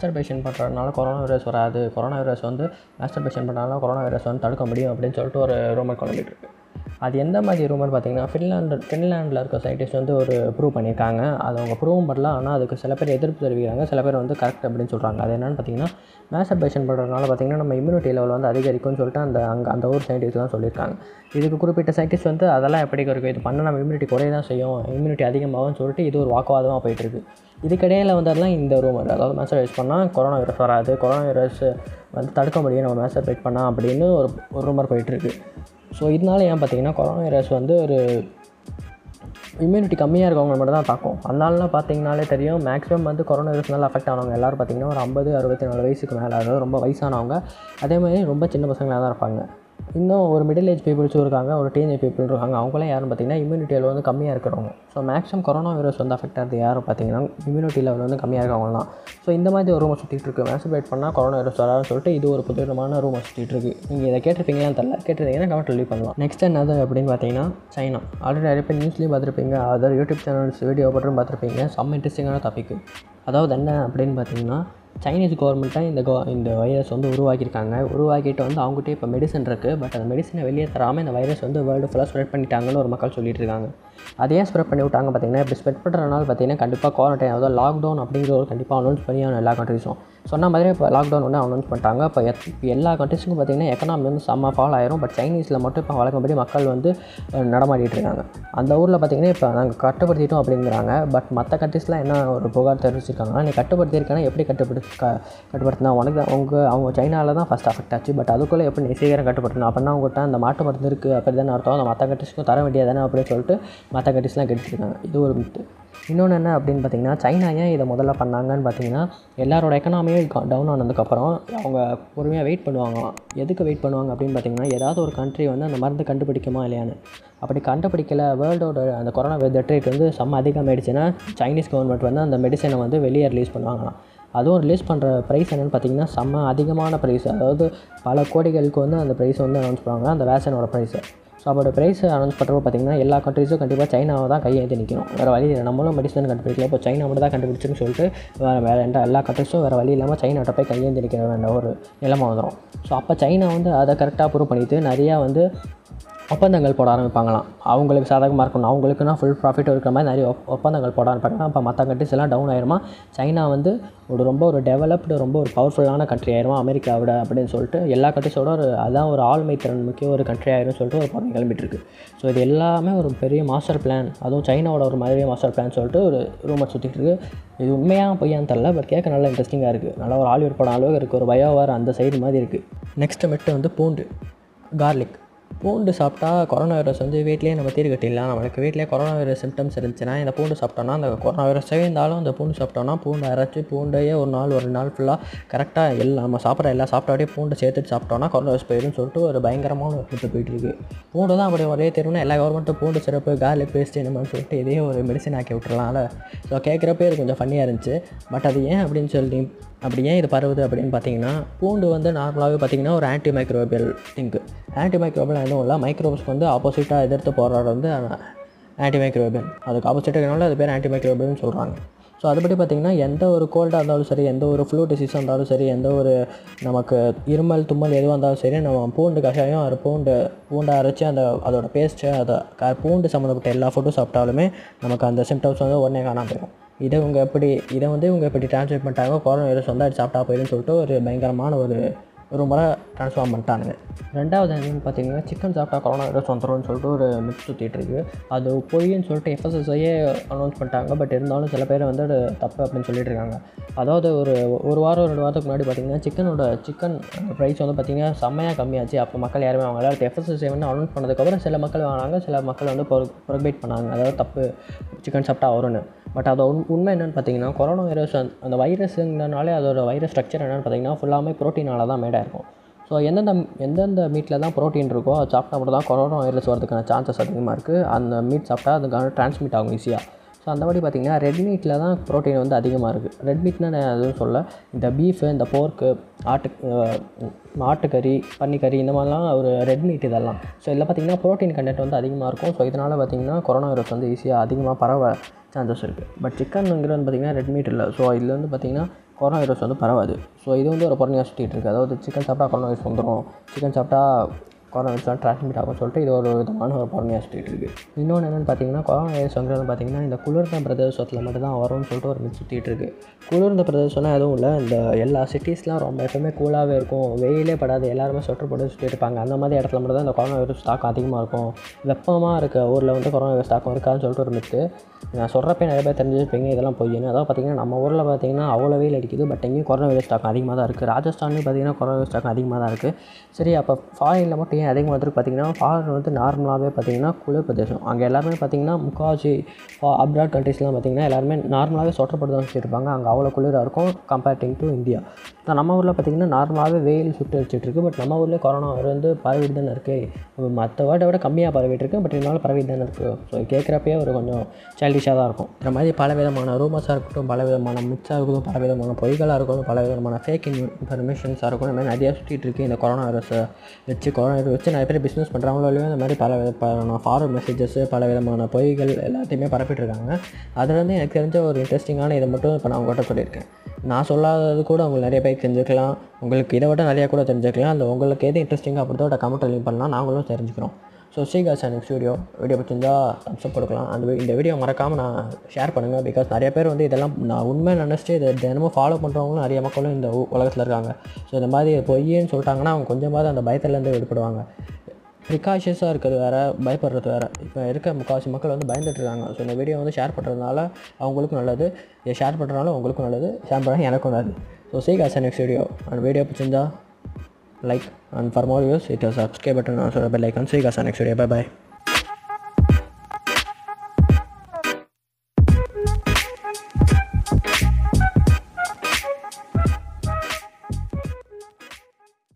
Masturbation பண்ணுறதுனால corona virus வராது. Corona virus வந்து மாஸ்டர்பேஷன் பண்ணுறதுனால கொரோனா வைரஸ் வந்து தடுக்க முடியும் அப்படின்னு சொல்லிட்டு ஒரு ரூமர் குழம்பிட்டு இருக்குது அது எந்த மாதிரி ரூமர் பார்த்தீங்கன்னா ஃபின்லாண்டு ஃபின்லாண்டில் இருக்க சயின்டிஸ்ட் வந்து ஒரு ப்ரூவ் பண்ணியிருக்காங்க. அது அவங்க ப்ரூவும் பண்ணல ஆனால் அதுக்கு சில பேர் எதிர்ப்பு தெரிவிக்கிறாங்க. சில பேர் வந்து கரெக்ட் அப்படின்னு சொல்கிறாங்க அது என்னென்னு பார்த்தீங்கன்னா மேசபேஷன் பண்ணுறதுனால பார்த்தீங்கன்னா நம்ம இம்யூனிட்டி லெவல் வந்து அதிகரிக்கும்னு சொல்லிட்டு அந்த அங்கே அந்த ஊர் சயின்டிஸ்ட் தான் சொல்லியிருக்காங்க. இதுக்கு குறிப்பிட்ட சயின்டிஸ்ட் வந்து அதெல்லாம் எப்படி இருக்கும் இது பண்ண நம்ம இம்யூனிட்டி குறைய தான் செய்யும். இம்யூனிட்டி அதிகமாகும்னு சொல்லிட்டு இது ஒரு வாக்குவாதமாக போயிட்டுருக்கு. இதுக்கிடையில் வந்ததெல்லாம் இந்த ரூமர் அதாவது மேஸ்டர்பேஸ் பண்ணால் கொரோனா வைரஸ் வராது. கொரோனா வைரஸ் வந்து தடுக்க முடியும். நம்ம மேஸ்டர்பேட் பண்ணால் அப்படின்னு ஒரு ஒரு ரூமர் போயிட்டுருக்கு. ஸோ இதனால ஏன் பார்த்தீங்கன்னா கொரோனா வைரஸ் வந்து ஒரு இம்யூனிட்டி கம்மியாக இருக்கவங்க மட்டும் தான் தாக்கும். அதனாலலாம் பார்த்தீங்கனாலே தெரியும் மேக்ஸிமம் வந்து கொரோனா வைரஸ்னால அஃபெக்ட் ஆனவங்க எல்லோரும் பார்த்தீங்கன்னா ஒரு ஐம்பது அறுபத்தி நாலு வயசுக்கு மேலே அதாவது ரொம்ப வயசானவங்க அதே மாதிரி ரொம்ப சின்ன பசங்களாக தான் இருப்பாங்க. இன்னும் ஒரு மிடில் ஏஜ் பீப்புள்ஸும் இருக்காங்க ஒரு டீனேஜ் பீப்புள் இருக்காங்க அவங்களாம் யாரும் பார்த்தீங்கன்னா இம்யூனிட்டி லெவல் வந்து கம்மியாக இருக்கிறவங்க. ஸோ மேக்ஸிமம் கொரோனா வைரஸ் வந்து அஃபெக்ட் ஆகிறது யாரும் பார்த்தீங்கன்னா இம்யூனிட்டி லெவல் வந்து கம்மியாக இருக்கவங்க தான். ஸோ இந்த மாதிரி ஒரு ரூமை சுற்றிட்டு இருக்கு. மேக்ஸிபேட் பண்ணால் கொரோனா வைரஸ் வராதுன்னு சொல்லிட்டு இது ஒரு புதுவிதமான ரூமை சுற்றிட்டு இருக்கு. நீங்கள் இதை கேட்டிருப்பீங்களான்னு தெரில கேட்டிருந்தீங்கன்னா கமெண்ட் லீவ் பண்ணலாம். நெக்ஸ்ட் என்னது அப்படின்னு பார்த்தீங்கன்னா சைனா ஆல்ரெடி நிறைய பேர் நியூஸ்லேயும் பார்த்துருப்பீங்க. அதர் யூடியூப் சேனல்ஸ் வீடியோ போட்டும் பார்த்துருப்பீங்க செம்ம இன்ட்ரெஸ்டிங்கான டாபிக் அதாவது என்ன அப்படின்னு பார்த்தீங்கன்னா சைனீஸ் கவர்மெண்ட்டாக இந்த கோ இந்த வைரஸ் வந்து உருவாக்கியிருக்காங்க. உருவாக்கிட்டு வந்து அவங்ககிட்ட இப்போ மெடிசன் இருக்குது பட் அந்த மெடிசனை வெளியே தராமல் இந்த வைரஸ் வந்து வேர்ல்டு ஃபுல்லாக ஸ்ப்ரெட் பண்ணிட்டாங்கன்னு ஒரு மக்கள் சொல்லிட்டு இருக்காங்க. அதே ஸ்ப்ரெட் பண்ணி விட்டாங்க பார்த்தீங்கன்னா இப்படி ஸ்ப்ரெட் பண்ணுறதுனால பார்த்தீங்கன்னா கண்டிப்பாக குவாரண்டைன் அதாவது லாக்டவுன் அப்படிங்கிற ஒரு கண்டிப்பாக அனௌன்ஸ் பண்ணியான எல்லா கண்ட்ரிஸும் சொன்ன மாதிரி இப்போ லாக்டவுன் ஒன்று அனௌன்ஸ் பண்ணிட்டாங்க. இப்போ எத் இப்போ எல்லா கண்ட்ரிஸுக்கும் பார்த்தீங்கன்னா எக்கனாமி வந்து செம்ம ஃபால் ஆயிரும். பட் சைனீஸில் மட்டும் இப்போ வழக்கப்படி மக்கள் வந்து நடமாடிட்டு இருக்காங்க. அந்த ஊரில் பார்த்தீங்கன்னா இப்போ நாங்கள் கட்டுப்படுத்திட்டோம் அப்படிங்கிறாங்க. பட் மற்ற கண்ட்ரிஸ்லாம் என்ன ஒரு புகார் தெரிவிச்சிருக்காங்கன்னா நீ கட்டுப்படுத்தியிருக்கேன்னா எப்படி கட்டுப்படுத்தி க கட்டுப்படுத்தினா உனக்கு தான். உங்கள் அவங்க சைனாவில் தான் ஃபஸ்ட் அஃபெக்ட் ஆச்சு. பட் அதுக்குள்ளே எப்படி நீ சீக்கிரம் கட்டுப்படுத்தணும்? அப்படின்னா அவங்ககிட்ட அந்த மாட்டு மருந்து இருக்குது அப்படி தானே அர்த்தம். அந்த மற்ற கண்ட்ரிஸ்க்கும் தர வேண்டியதானே அப்படின்னு சொல்லிட்டு மற்ற கண்ட்ரிஸ்லாம் கெடுத்துருக்காங்க இது ஒரு மித்து இன்னொன்று என்ன அப்படின்னு பார்த்தீங்கன்னா சைனா ஏன் இதை முதல்ல பண்ணாங்கன்னு பார்த்தீங்கன்னா எல்லாரோட எக்கனாமியும் டவுன் ஆனதுக்கப்புறம் அவங்க பொறுமையாக வெயிட் பண்ணுவாங்க. எதுக்கு வெயிட் பண்ணுவாங்க அப்படின்னு பார்த்தீங்கன்னா ஏதாவது ஒரு கண்ட்ரி வந்து அந்த மருந்து கண்டுபிடிக்குமா இல்லையான்னு. அப்படி கண்டுபிடிக்கல வேர்ல்டோட அந்த கொரோனா டெத் ரேட் வந்து செம்ம அதிகமாகிடுச்சுன்னா சைனீஸ் கவர்மெண்ட் வந்து அந்த மெடிசனை வந்து வெளியே ரிலீஸ் பண்ணுவாங்களாம். அதுவும் ரிலீஸ் பண்ணுற ப்ரைஸ் என்னென்னு பார்த்தீங்கன்னா செம்ம அதிகமான ப்ரைஸ் அதாவது பல கோடிகளுக்கு வந்து அந்த ப்ரைஸ் வந்து அனௌன்ஸ் பண்ணுவாங்க. அந்த வேக்சினோட ப்ரைஸை ஸோ அதோட ப்ரைஸ் அனௌன்ஸ் பண்ணுறப்போ பார்த்தீங்கன்னா எல்லா கண்ட்ரீஸும் கண்டிப்பாக சைனாவை தான் கையெழுத்து நிற்கணும் வேறு வழி இல்லை. நம்மளும் மெடிசன் கண்டுபிடிக்கல. இப்போ சைனா மட்டும் தான் கண்டுபிடிச்சுன்னு சொல்லிட்டு வேறு வேறு எந்த எல்லா கண்ட்ரிஸும் வேறு வழி இல்லாமல் சைனாட்ட போய் கையேந்தி நிற்கிற வேண்டிய ஒரு நிலைமை வந்துடும் ஸோ அப்போ சைனா வந்து அதை கரெக்டாக ப்ரூவ் பண்ணிவிட்டு நிறையா வந்து ஒப்பந்தங்கள் போட ஆரம்பிப்பாங்களாம். அவங்களுக்கு சாதகமாக இருக்கணும். அவங்களுக்குன்னா ஃபுல் ப்ராஃபிட் இருக்கிற மாதிரி நிறைய ஒப்பந்தங்கள் போட ஆரம்பிப்பாங்க. அப்போ மற்ற கண்ட்ரிஸ் எல்லாம் டவுன் ஆயிருமா? சைனா வந்து ஒரு ரொம்ப ஒரு டெவலப்டு ரொம்ப ஒரு பவர்ஃபுல்லான கண்ட்ரி ஆயிருமா? அமெரிக்காவோட அப்படின்னு சொல்லிட்டு எல்லா கண்ட்ரிஸோட ஒரு அதுதான் ஒரு ஆளுமை திறன் முக்கிய ஒரு கண்ட்ரி ஆயிரும்னு சொல்லிட்டு ஒரு படம் கிளம்பிட்டு இருக்குது ஸோ இது எல்லாமே ஒரு பெரிய மாஸ்டர் பிளான் அதுவும் சைனாவோட ஒரு மாதிரி மாஸ்டர் பிளான் சொல்லிட்டு ஒரு ரூமர் சுற்றிட்டு இருக்குது இது உண்மையாக பொய்யான்னு தெரில பட் கேட்க நல்லா இன்ட்ரெஸ்டிங்காக இருக்குது நல்லா ஒரு ஹாலிவுட் படம் அளவுக்கு இருக்குது ஒரு பயோவார் அந்த சைடு மாதிரி இருக்குது நெக்ஸ்ட் மெட்டு வந்து பூண்டு கார்லிக் பூண்டு சாப்பிட்டா கொரோனா வைரஸ் வந்து வீட்லேயே நம்ம தீர் கட்டிடலாம். நம்மளுக்கு வீட்டிலே கொரோனா வைரஸ் சிம்டம்ஸ் இருந்துச்சுன்னா இந்த பூண்டு சாப்பிட்டோம்னா அந்த கொரோனா வைரஸே இருந்தாலும் அந்த பூண்டு சாப்பிட்டோம்னா பூண்டு அரைச்சி பூண்டையே ஒரு நாள் ஒரு நாள் ஃபுல்லாக கரெக்டாக எல்லாம் நம்ம சாப்பிட்ற எல்லா சாப்பிட்டாடே பூண்டு சேர்த்துட்டு சாப்பிட்டோம்னா கொரோனா வைரஸ் போயிடும்னு சொல்லிட்டு ஒரு பயங்கரமான ஒரு கிட்ட போயிட்டுருக்கு பூண்டு தான் அப்படி ஒரே தெருவுனா எல்லா கவர்மெண்ட்டும் பூண்டு சிறப்பு கார்லிக் பேஸ்ட் என்னமான்னு சொல்லிட்டு இதே ஒரு மெடிசன் ஆக்கி விட்டுறலாம்ல. ஸோ கேட்குறப்பே இது கொஞ்சம் ஃபன்னியாக இருந்துச்சு. பட் அது ஏன் அப்படின்னு சொல்லி அப்படி ஏன் இது பரவுது அப்படின்னு பார்த்தீங்கன்னா பூண்டு வந்து நார்மலாகவே பார்த்தீங்கன்னா ஒரு anti microbial thing anti microbial எதுவும் இல்லை மைக்ரோப்ஸ் வந்து ஆப்போசிட்டாக எதிர்த்து போடுறது வந்து ஆன்டி மைக்ரோபியல் அதுக்கு ஆப்போசிட்டாக அது பேர் ஆன்டி மைக்ரோபியல்னு சொல்கிறாங்க ஸோ அதுபடி பார்த்திங்கன்னா எந்த ஒரு கோல்டாக இருந்தாலும் சரி எந்த ஒரு ஃப்ளூ டிசீஸாக இருந்தாலும் சரி எந்த ஒரு நமக்கு இருமல் தும்மல் எதுவாக இருந்தாலும் சரி நம்ம பூண்டு கஷாயம் அது பூண்டு பூண்டை அரைச்சி அந்த அதோட பேஸ்ட்டு அதை க பூண்டு சம்மந்தப்பட்ட எல்லா ஃபுட்டும் சாப்பிட்டாலுமே நமக்கு அந்த சிம்டம்ஸ் வந்து உடனே காணாமல் போயிடும் இதை இவங்க எப்படி இதை வந்து இவங்க எப்படி ட்ரான்ஸ்லேட் பண்ணிட்டாங்க? கொரோனா வைரஸ் வந்து அது சாப்பிட்டா போயிடும்னு சொல்லிட்டு ஒரு பயங்கரமான ஒரு ஒரு முறை ட்ரான்ஸ்ஃபார்ம் பண்ணிட்டானுங்க. ரெண்டாவது என்னன்னு பார்த்தீங்கன்னா சிக்கன் சாப்பிட்டா கொரோனா வைரஸ் வந்துரும்னு சொல்லிட்டு ஒரு மிக்ஸ் சுற்றிட்டு இருக்கு. அது பொய்ன்னு சொல்லிட்டு எஃப்எஸ்எஸ்ஐயே அனௌன்ஸ் பண்ணிட்டாங்க. பட் இருந்தாலும் சில பேர் வந்து அது தப்பு அப்படின்னு சொல்லிட்டு இருக்காங்க. அதாவது ஒரு ஒரு வாரம் ரெண்டு வாரத்துக்கு முன்னாடி பார்த்தீங்கன்னா சிக்கனோட சிக்கன் ப்ரைஸ் வந்து பார்த்தீங்கன்னா செம்மையாக கம்மியாச்சு. அப்போ மக்கள் யாருமே வாங்கல. அடுத்து எஃப்எஸ்எஸ்ஐ வந்து அனௌன்ஸ் பண்ணதுக்கப்புறம் சில மக்கள் வாங்கினாங்க. சில மக்கள் வந்து ப்ரொபேட் பண்ணாங்க. அதாவது தப்பு சிக்கன் சாப்பிட்டா வரும்னு. பட் அது உண் உண்மை என்னென்னு பார்த்தீங்கன்னா கொரோனா வைரஸ் அந்த- வைரஸ்ங்கிறனாலே அதோட வைரஸ் ஸ்ட்ரக்சர் என்னென்னு பார்த்தீங்கன்னா ஃபுல்லாமே ப்ரோட்டீனால தான் மேடாக இருக்கும். ஸோ எந்தெந்த எந்தெந்த மீட்டில் தான் ப்ரோட்டீன் இருக்கோ அது சாப்பிட்டா மட்டும் தான் கொரோனா வைரஸ் வரதுக்கான சான்சஸ் அதிகமாக இருக்குது அந்த மீட் சாப்பிட்டா அதுக்கான டிரான்ஸ்மிட் ஆகும் ஈஸியாக ஸோ அந்த மாதிரி பார்த்தீங்கன்னா ரெட் மீட்டில் தான் ப்ரோட்டீன் வந்து அதிகமாக இருக்குது ரெட் மீட்னா நான் எதுவும் சொல்ல இந்த பீஃபு இந்த போர்க்கு ஆட்டு அஹ், ஆட்டுக்கறி பன்னிக்கறி இந்த மாதிரிலாம் ஒரு ரெட் மீட் இதெல்லாம். ஸோ இதில் பார்த்தீங்கன்னா ப்ரோட்டீன் கண்டென்ட் வந்து அதிகமாக இருக்கும். ஸோ இதனால் பார்த்தீங்கன்னா கொரோனா வைரஸ் வந்து ஈஸியாக அதிகமாக பரவ சான்சஸ் இருக்குது பட் சிக்கனுங்கிறது வந்து பார்த்திங்கன்னா ரெட் மீட் இல்லை. ஸோ இதில் வந்து பார்த்திங்கன்னா கொரோனா வைரஸ் வந்து பரவாது. ஸோ இது வந்து ஒரு பொறுமையாக சுற்றிட்டு இருக்குது அதாவது சிக்கன் சாப்பிட்டா கொரோனா வைரஸ் வந்துடும் சிக்கன் சாப்பிட்டா கொரோனா வைரஸ்லாம் ட்ரான்ஸ்மிட் ஆகும் சொல்லிட்டு இது ஒரு விதமான ஒரு பொறுமையாக சுற்றிட்டு இருக்குது இன்னொன்று என்னென்னு பார்த்தீங்கன்னா கொரோனா வைரஸ் வந்துறது பார்த்தீங்கன்னா இந்த குளிர்ந்த பிரதேசத்தில் மட்டும்தான் வரும்னு சொல்லிட்டு ஒரு மித் சுற்றிட்டு இருக்குது குளிர்ந்த பிரதேசம்லாம் எதுவும் இல்லை. இந்த எல்லா சிட்டிஸ்லாம் ரொம்ப எப்பவுமே கூலாகவே இருக்கும். வெயிலே படாது. எல்லாருமே சொட்டர் போட்டு சுற்றிட்டு இருப்பாங்க. அந்த மாதிரி இடத்துல மட்டும் தான் இந்த கொரோனா வைரஸ் ஸ்டாக் அதிகமாக இருக்கும். வெப்பமாக இருக்க ஊரில் வந்து கொரோனா வைரஸ் தாக்கம் இருக்காதுன்னு சொல்லிட்டு ஒரு மித்து நான் சொல்கிறப்ப நிறைய பேர் தெரிஞ்சிருப்பீங்க. இதெல்லாம் பொய்யுன்னு அதாவது பார்த்தீங்கன்னா நம்ம ஊரில் பார்த்தீங்கன்னா அவ்வளோ வெயில் அடிக்குது. பட் எங்கேயும் கொரோனா வைரஸ் தாக்கம் அதிகமாக தான் இருக்குது ராஜஸ்தான்லேயும் பார்த்தீங்கன்னா கொரோனா வைரஸ் தாக்கம் அதிகமாக தான் இருக்குது சரி அப்போ ஃபாரினில் மட்டும் ஏன் அதிகமாக மாதிரி பார்த்தீங்கன்னா ஃபாரின் வந்து நார்மலாகவே பார்த்தீங்கன்னா குளிர் பிரதேசம். அங்கே எல்லாருமே பார்த்தீங்கன்னா முக்காவாசி அப்ராட் கண்ட்ரீஸ்லாம் பார்த்தீங்கன்னா எல்லாருமே நார்மலாகவே சொட்டர் போட்டு தான் வச்சுருப்பாங்க. அங்கே அவ்வளோ குளிராக இருக்கும் கம்பேரிட்டிங் டு இந்தியா இப்போ நம்ம ஊரில் பார்த்திங்கன்னா நார்மலாகவே வெயில் சுட்டு வச்சுட்டுருக்கு பட் நம்ம ஊரில் கொரோனா வந்து பரவிட்டு தானே இருக்குது மற்ற வேர்டை விட கம்மியாக பரவிட்டு இருக்கு. பட் இருந்தாலும் பரவிட்டு தானே இருக்குது ஸோ கேட்குறப்பயே ஒரு கொஞ்சம் சைல்டிஷாக தான் இருக்கும். இந்த மாதிரி பல விதமான ரூமர்ஸாக இருக்கட்டும் பல விதமான மிச்சாக இருக்கட்டும் பல விதமான பொய்களாக இருக்கட்டும் பல விதமான ஃபேக் இன்ஃபர்மேஷன்ஸாக இருக்கும் இந்த மாதிரி நிறையா சுற்றிட்டு இருக்கு. இந்த கொரோனா வைரஸை வச்சு கொரோனா வைரஸ் வச்சு நிறைய பேர் பிஸ்னஸ் பண்ணுறவங்களாலையும் இந்த மாதிரி பல விதமான ஃபார்வர்ட் மெசேஜஸ் பல விதமான பொய்கள் எல்லாத்தையுமே பரப்பிட்டு இருக்காங்க. அதுலேருந்து எனக்கு தெரிஞ்ச ஒரு இன்ட்ரெஸ்டிங்கான இதை மட்டும் இப்போ நான் உங்கள்கிட்ட சொல்லியிருக்கேன். நான் சொல்லாதது கூட உங்களுக்கு நிறைய பேர் தெரிஞ்சுக்கலாம். உங்களுக்கு இதை விட நிறையா கூட தெரிஞ்சுக்கலாம். அந்த உங்களுக்கு எது இன்ட்ரெஸ்டிங்காக அப்படிதோ கமெண்ட் லிங்க் பண்ணலாம். நாங்களும் தெரிஞ்சுக்கிறோம். So Srikas and studio video பிடிச்சிருந்தா தம்ஸ்அப் கொடுக்கலாம். அந்த இந்த வீடியோ மறக்காமல் நான் ஷேர் பண்ணுங்கள் பிகாஸ் நிறைய பேர் வந்து இதெல்லாம் நான் உண்மை நினச்சிட்டு இதை தினமும் ஃபாலோ பண்ணுறவங்களும் நிறைய மக்களும் இந்த உலகத்தில் இருக்காங்க. ஸோ இந்த மாதிரி பொய்யன்னு சொல்லிட்டாங்கன்னா அவங்க கொஞ்சமாவது அந்த பயத்துலேருந்து விடுபடுவாங்க. ப்ரிகாஷியஸாக இருக்கிறது வேறு பயப்படுறது வேறு. இப்போ இருக்க முக்கால்வாசி மக்கள் வந்து பயந்துட்டு இருக்காங்க. ஸோ இந்த வீடியோ வந்து ஷேர் பண்ணுறதுனால அவங்களுக்கும் நல்லது. இதை ஷேர் பண்ணுறதுனால உங்களுக்கும் நல்லது. ஷேர் பண்ணுறது எனக்கும் நல்லது. ஸோ சீகாஸ் நெக்ஸ்ட் வீடியோ அந்த வீடியோ பிடிச்சிருந்தா like and for more views hit the subscribe button and also the bell icon. See you guys next video. Bye bye